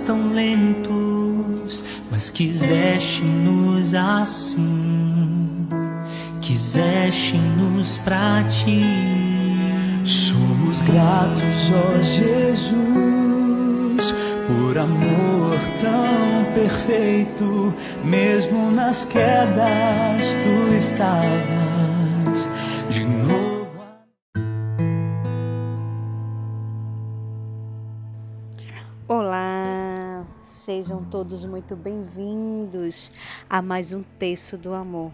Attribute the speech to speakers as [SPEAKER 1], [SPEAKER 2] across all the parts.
[SPEAKER 1] tão lentos, mas quiseste-nos assim, quiseste-nos pra ti.
[SPEAKER 2] Somos gratos, ó Jesus, por amor tão perfeito, mesmo nas quedas tu estavas
[SPEAKER 3] sejam todos muito bem-vindos a mais um Texto do Amor.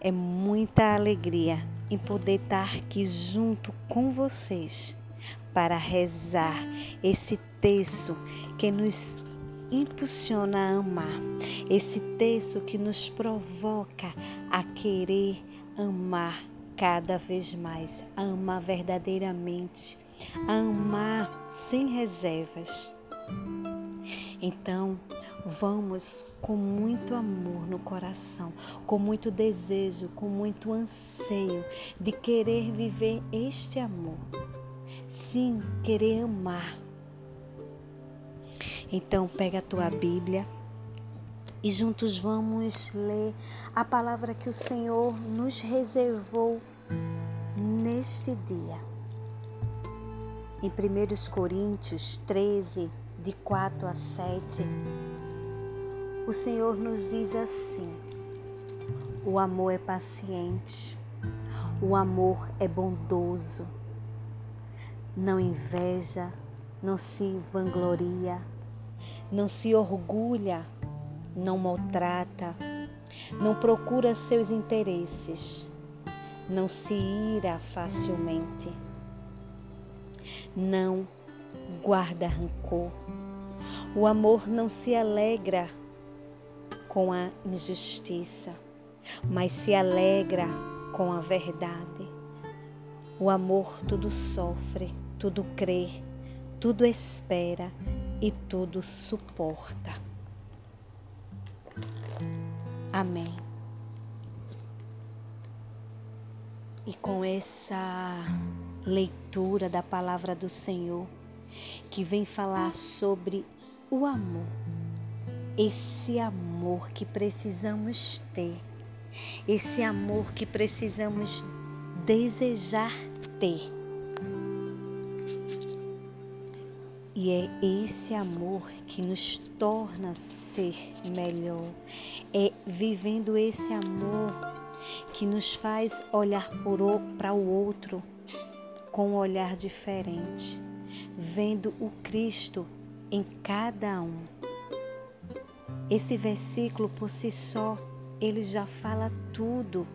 [SPEAKER 3] É muita alegria em poder estar aqui junto com vocês para rezar esse texto que nos impulsiona a amar, esse texto que nos provoca a querer amar cada vez mais, a amar verdadeiramente, a amar sem reservas. Então, vamos com muito amor no coração, com muito desejo, com muito anseio de querer viver este amor. Sim, querer amar. Então, pega a tua Bíblia e juntos vamos ler a palavra que o Senhor nos reservou neste dia. Em 1 Coríntios 13, de 4 a 7, o Senhor nos diz assim: o amor é paciente, o amor é bondoso, não inveja, não se vangloria, não se orgulha, não maltrata, não procura seus interesses, não se ira facilmente, não guarda rancor. O amor não se alegra com a injustiça, mas se alegra com a verdade. O amor tudo sofre, tudo crê, tudo espera e tudo suporta. Amém. E com essa leitura da palavra do Senhor, que vem falar sobre o amor. Esse amor que precisamos ter, esse amor que precisamos desejar ter. E é esse amor que nos torna ser melhor. É vivendo esse amor que nos faz olhar para o outro com um olhar diferente vendo o Cristo em cada um. Esse versículo por si só, ele já fala tudo.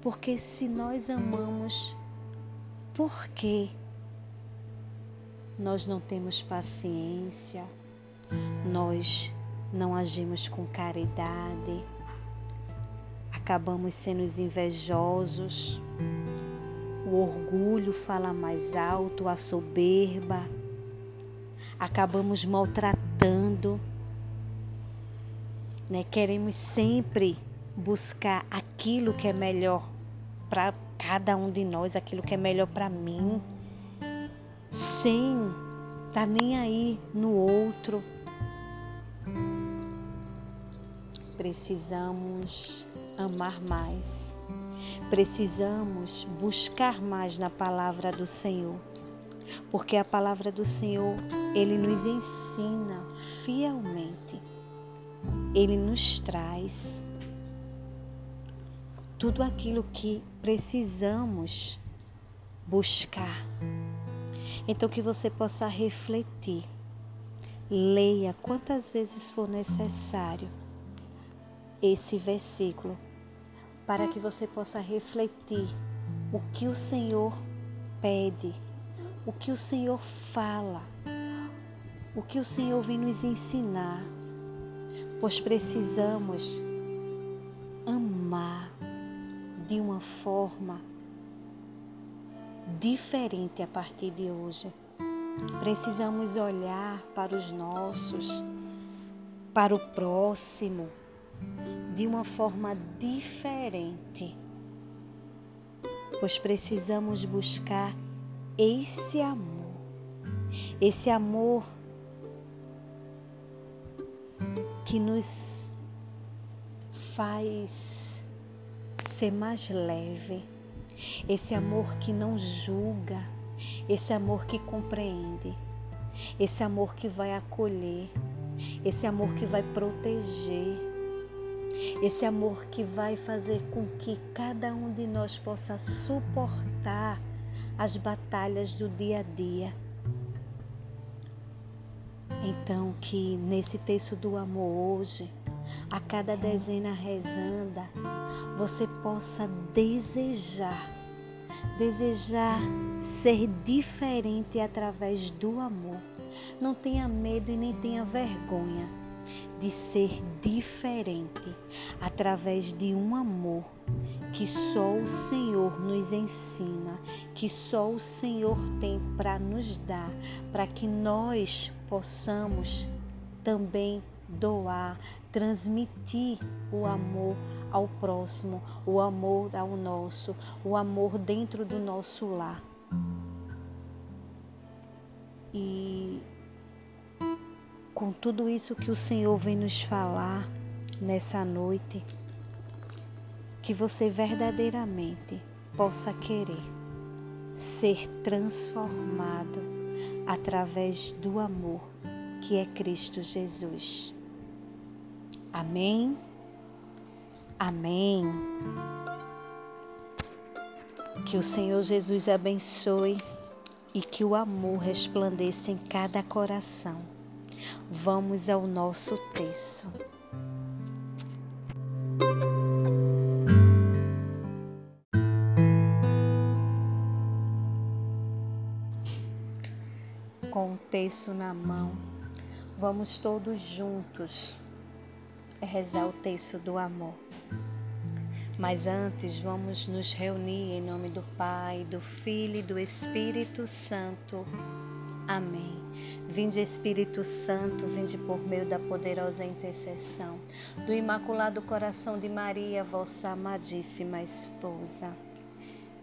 [SPEAKER 3] Porque se nós amamos, por que nós não temos paciência? Nós não agimos com caridade? Acabamos sendo invejosos? o orgulho fala mais alto, a soberba, acabamos maltratando, né? Queremos sempre buscar aquilo que é melhor para cada um de nós, aquilo que é melhor para mim, sem estar tá nem aí no outro. Precisamos amar mais Precisamos buscar mais na palavra do Senhor, porque a palavra do Senhor, ele nos ensina fielmente. Ele nos traz tudo aquilo que precisamos buscar. Então que você possa refletir. Leia quantas vezes for necessário esse versículo para que você possa refletir o que o Senhor pede, o que o Senhor fala, o que o Senhor vem nos ensinar, pois precisamos amar de uma forma diferente a partir de hoje. Precisamos olhar para os nossos, para o próximo, de uma forma diferente. pois precisamos buscar esse amor, esse amor que nos faz ser mais leve, esse amor que não julga, esse amor que compreende, esse amor que vai acolher, esse amor que vai proteger, esse amor que vai fazer com que cada um de nós possa suportar as batalhas do dia a dia. Então, que nesse texto do amor hoje, a cada dezena rezanda, você possa desejar, desejar ser diferente através do amor. Não tenha medo e nem tenha vergonha de ser diferente através de um amor que só o Senhor nos ensina, que só o Senhor tem para nos dar, para que nós possamos também doar, transmitir o amor ao próximo, o amor ao nosso, o amor dentro do nosso lar. E com tudo isso que o Senhor vem nos falar nessa noite, que você verdadeiramente possa querer ser transformado através do amor que é Cristo Jesus. Amém. Amém. Que o Senhor Jesus abençoe e que o amor resplandeça em cada coração. Vamos ao nosso texto. Com o texto na mão, vamos todos juntos rezar o texto do amor. Mas antes, vamos nos reunir em nome do Pai, do Filho e do Espírito Santo. Amém. Vinde Espírito Santo, vinde por meio da poderosa intercessão do Imaculado Coração de Maria, vossa amadíssima esposa.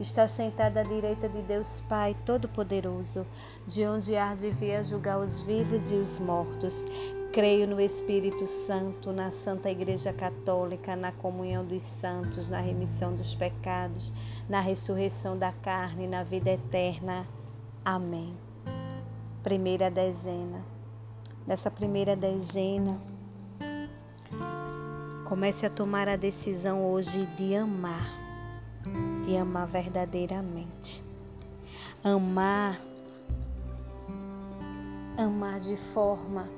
[SPEAKER 3] está sentada à direita de Deus Pai Todo-Poderoso, de onde há de vir julgar os vivos e os mortos. Creio no Espírito Santo, na Santa Igreja Católica, na comunhão dos santos, na remissão dos pecados, na ressurreição da carne, na vida eterna. Amém. Primeira dezena. Nessa primeira dezena, comece a tomar a decisão hoje de amar de amar verdadeiramente. Amar, amar de forma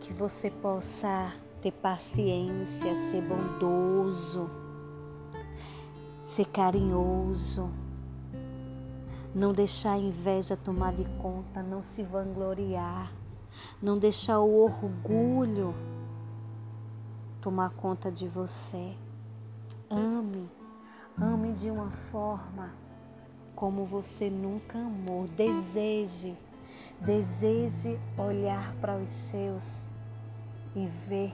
[SPEAKER 3] que você possa ter paciência, ser bondoso, ser carinhoso, não deixar a inveja tomar de conta, não se vangloriar, não deixar o orgulho tomar conta de você. Ame Ame de uma forma como você nunca amou. Deseje, deseje olhar para os seus e ver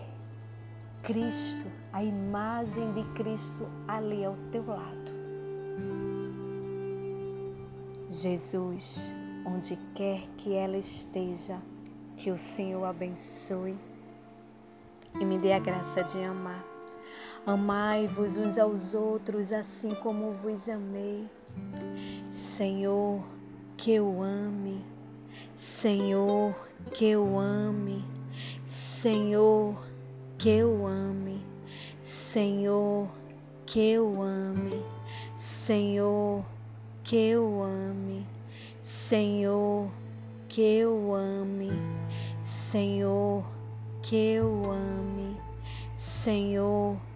[SPEAKER 3] Cristo, a imagem de Cristo ali ao teu lado. Jesus, onde quer que ela esteja, que o Senhor abençoe e me dê a graça de amar Amai-vos uns aos outros assim como vos amei. Senhor, que eu ame. Senhor, que eu ame. Senhor, que eu ame. Senhor, que eu ame. Senhor, que eu ame. Senhor, que eu ame. Senhor, que eu ame. Senhor,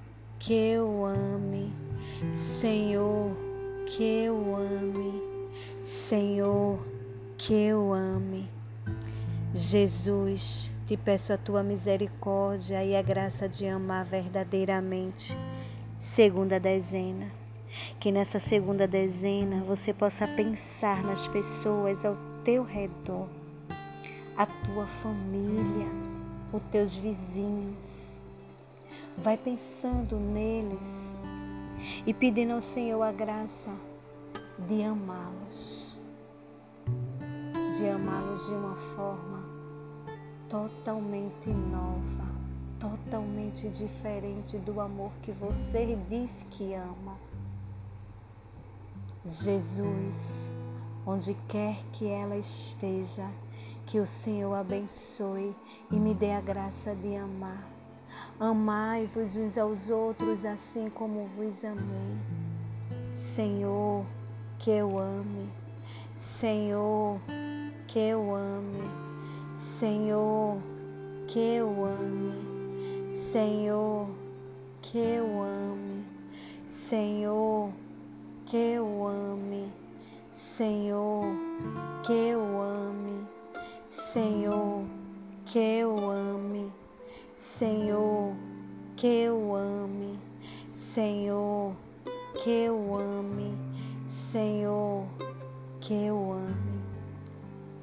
[SPEAKER 3] que eu ame, Senhor, que eu ame. Senhor, que eu ame. Jesus, te peço a tua misericórdia e a graça de amar verdadeiramente. Segunda dezena. Que nessa segunda dezena você possa pensar nas pessoas ao teu redor, a tua família, os teus vizinhos. Vai pensando neles e pedindo ao Senhor a graça de amá-los, de amá-los de uma forma totalmente nova, totalmente diferente do amor que você diz que ama. Jesus, onde quer que ela esteja, que o Senhor abençoe e me dê a graça de amar. Amai-vos uns aos outros assim como vos amei. Senhor, que eu ame. Senhor, que eu ame. Senhor, que eu ame. Senhor, que eu ame. Senhor, que eu ame. Senhor, que eu ame. Senhor, que eu ame. Senhor, que eu ame. Senhor, que eu ame. Senhor, que eu ame.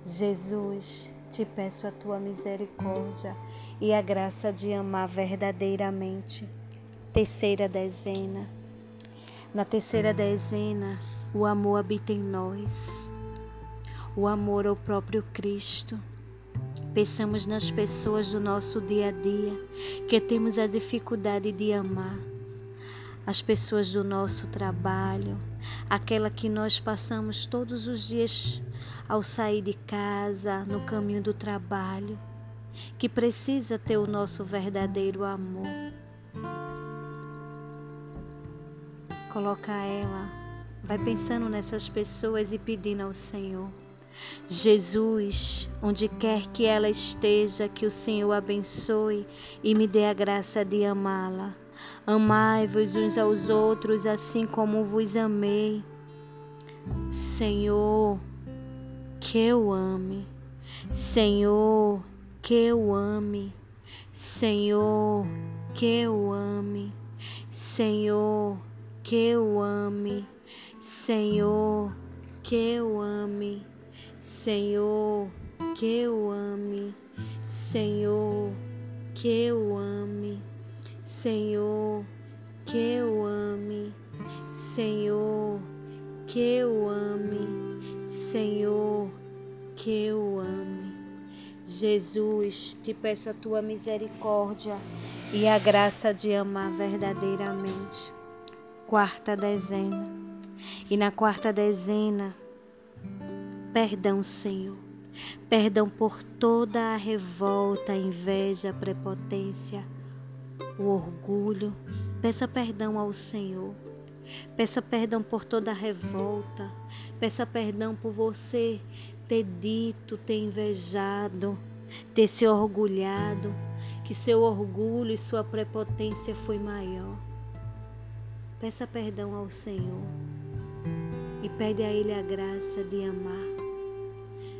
[SPEAKER 3] Jesus, te peço a tua misericórdia e a graça de amar verdadeiramente. Terceira dezena. Na terceira dezena, o amor habita em nós. O amor ao próprio Cristo. Pensamos nas pessoas do nosso dia a dia que temos a dificuldade de amar. As pessoas do nosso trabalho, aquela que nós passamos todos os dias ao sair de casa, no caminho do trabalho, que precisa ter o nosso verdadeiro amor. Coloca ela, vai pensando nessas pessoas e pedindo ao Senhor. Jesus, onde quer que ela esteja, que o Senhor abençoe e me dê a graça de amá-la. Amai-vos uns aos outros assim como vos amei. Senhor, que eu ame. Senhor, que eu ame. Senhor, que eu ame. Senhor, que eu ame. Senhor, que eu ame. Senhor, que eu ame. Senhor, que eu ame. Senhor, que eu ame, Senhor, que eu ame, Senhor, que eu ame. Jesus, te peço a tua misericórdia e a graça de amar verdadeiramente. Quarta dezena. E na quarta dezena, perdão, Senhor. Perdão por toda a revolta, a inveja, a prepotência o orgulho. Peça perdão ao Senhor. Peça perdão por toda a revolta. Peça perdão por você ter dito, ter invejado, ter se orgulhado, que seu orgulho e sua prepotência foi maior. Peça perdão ao Senhor e pede a Ele a graça de amar.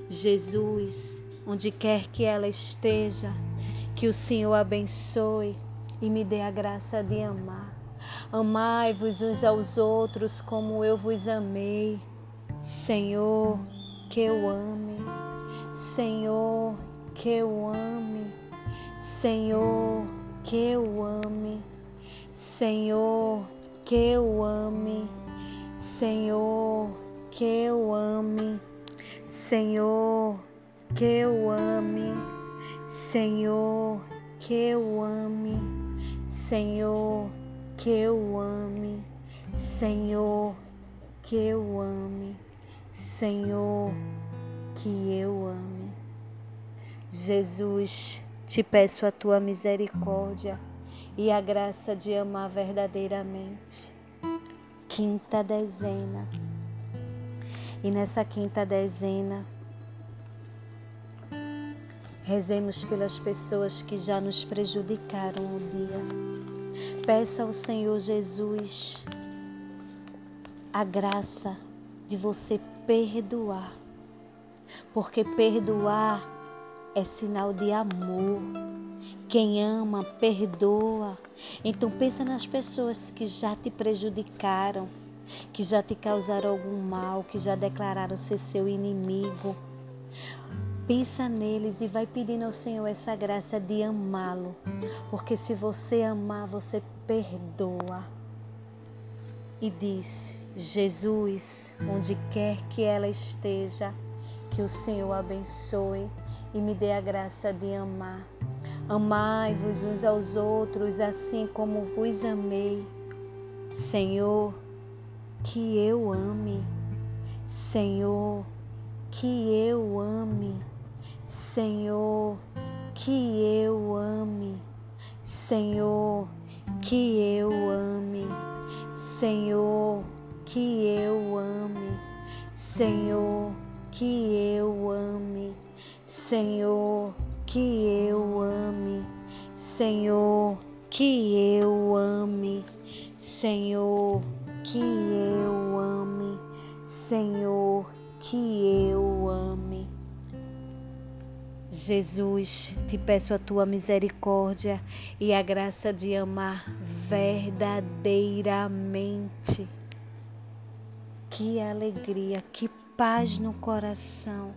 [SPEAKER 3] Jesus, onde quer que ela esteja, que o Senhor abençoe e me dê a graça de amar. Amai-vos uns aos outros como eu vos amei. Senhor, que eu ame. Senhor, que eu ame. Senhor, que eu ame. Senhor, que eu ame. Senhor, que eu ame. Senhor, que eu ame. Senhor, que eu ame. Senhor, que eu ame, Senhor, que eu ame, Senhor, que eu ame. Jesus, te peço a tua misericórdia e a graça de amar verdadeiramente. Quinta dezena. E nessa quinta dezena, Rezemos pelas pessoas que já nos prejudicaram o dia. Peça ao Senhor Jesus a graça de você perdoar. Porque perdoar é sinal de amor. Quem ama, perdoa. Então pensa nas pessoas que já te prejudicaram, que já te causaram algum mal, que já declararam ser seu inimigo. Pensa neles e vai pedindo ao Senhor essa graça de amá-lo, porque se você amar, você perdoa. E diz: Jesus, onde quer que ela esteja, que o Senhor abençoe e me dê a graça de amar. Amai-vos uns aos outros, assim como vos amei. Senhor, que eu ame, Senhor, que eu ame, Senhor, que eu ame, Senhor, que eu ame, Senhor, que eu ame, Senhor, que eu ame, Senhor, que eu ame, Senhor, que eu ame, Senhor que eu ame. Senhor, que eu ame. Jesus, te peço a tua misericórdia e a graça de amar verdadeiramente. Que alegria, que paz no coração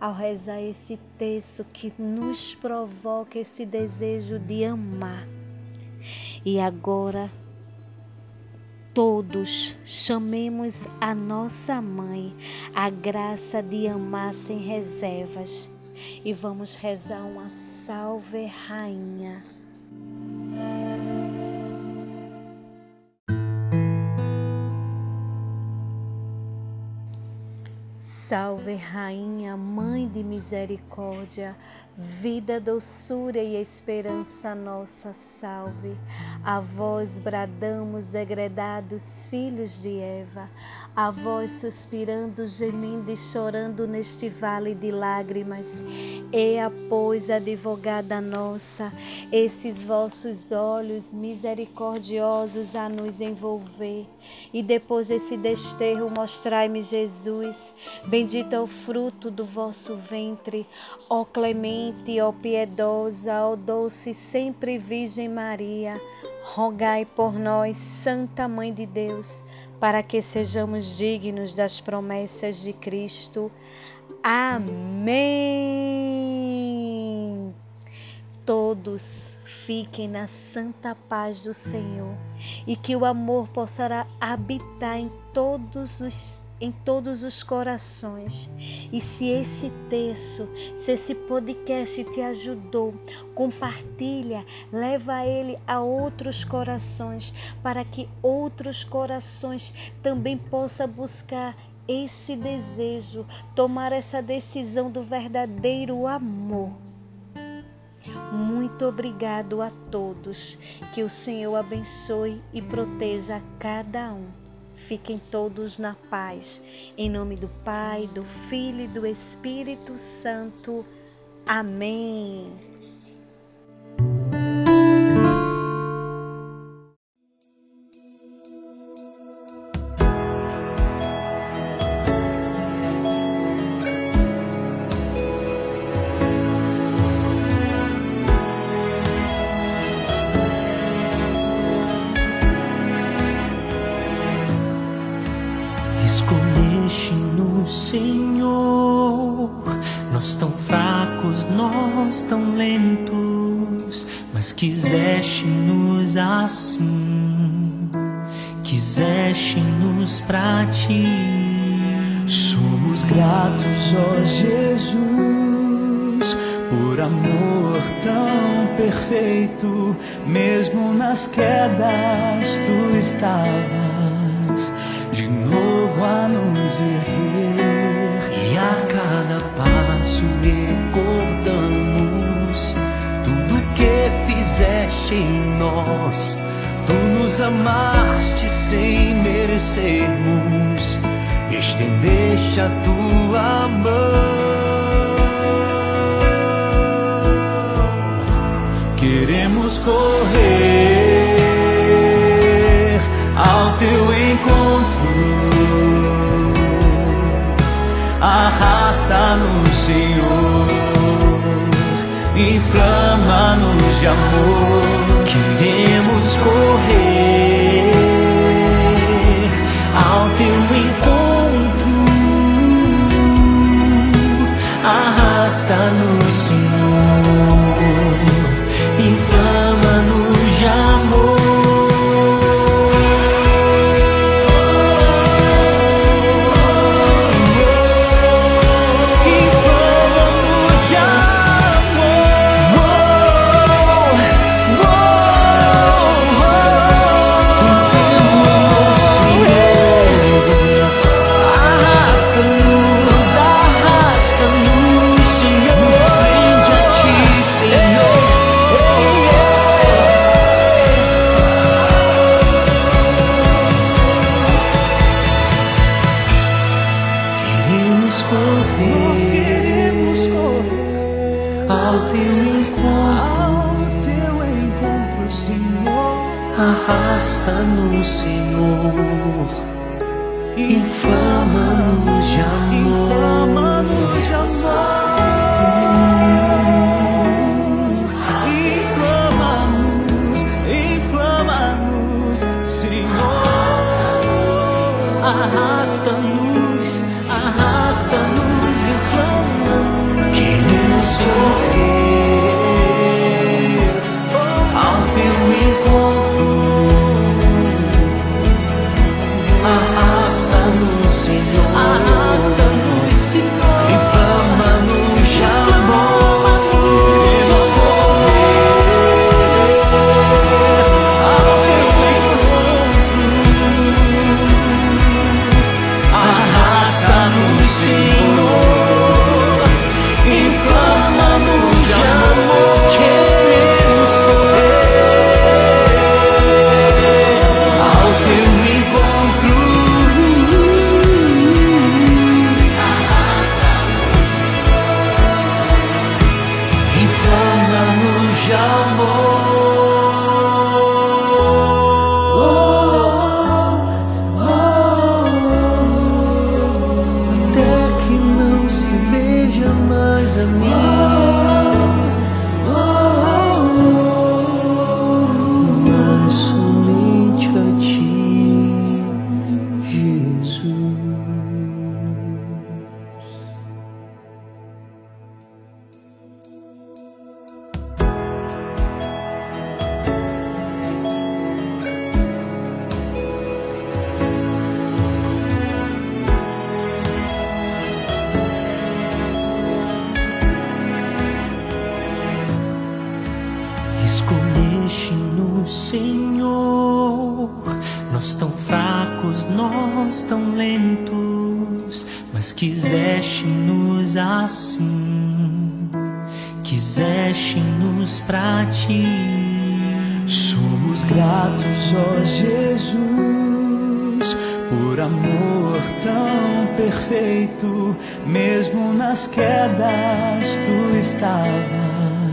[SPEAKER 3] ao rezar esse texto que nos provoca esse desejo de amar. E agora, todos chamemos a nossa mãe a graça de amar sem reservas e vamos rezar uma salve rainha. Salve, Rainha, Mãe de Misericórdia, vida, doçura e esperança nossa, salve. A vós bradamos, degredados filhos de Eva, a vós suspirando, gemendo e chorando neste vale de lágrimas. Eia, pois, advogada nossa, esses vossos olhos misericordiosos a nos envolver, e depois desse desterro mostrai-me Jesus Bendito é o fruto do vosso ventre, ó clemente, ó piedosa, ó doce sempre Virgem Maria. Rogai por nós, Santa Mãe de Deus, para que sejamos dignos das promessas de Cristo. Amém. Todos fiquem na santa paz do Senhor e que o amor possa habitar em todos os em todos os corações. E se esse texto, se esse podcast te ajudou, compartilha, leva ele a outros corações, para que outros corações também possam buscar esse desejo, tomar essa decisão do verdadeiro amor. Muito obrigado a todos. Que o Senhor abençoe e proteja cada um. Fiquem todos na paz. Em nome do Pai, do Filho e do Espírito Santo. Amém.
[SPEAKER 1] Quiseste-nos assim, quiseste-nos pra ti.
[SPEAKER 2] Somos gratos, ó Jesus, por amor tão perfeito, mesmo nas quedas tu estavas de novo a nos erguer.
[SPEAKER 1] E a cada passo recordamos nós. Tu nos amaste sem merecermos, estendeste a tua mão.
[SPEAKER 2] Queremos correr ao teu encontro.
[SPEAKER 1] Arrasta-nos, Senhor, inflama-nos de amor. assim quiseste-nos pra ti.
[SPEAKER 2] Somos gratos, ó Jesus, por amor tão perfeito, mesmo nas quedas tu estavas